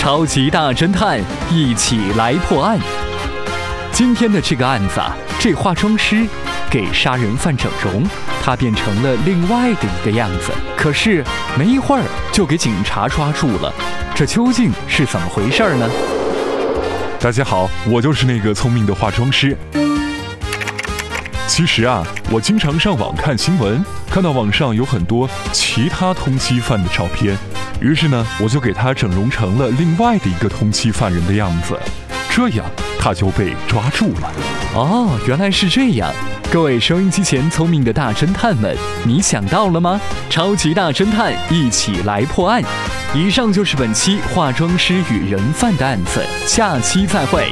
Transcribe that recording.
超级大侦探一起来破案。今天的这个案子啊，这化妆师给杀人犯整容，他变成了另外的一个样子，可是没一会儿就给警察抓住了，这究竟是怎么回事呢？大家好，我就是那个聪明的化妆师。其实啊，我经常上网看新闻，看到网上有很多其他通缉犯的照片，于是呢，我就给他整容成了另外的一个通缉犯人的样子，这样他就被抓住了。哦，原来是这样！各位收音机前聪明的大侦探们，你想到了吗？超级大侦探一起来破案。以上就是本期化妆师与人贩的案子，下期再会。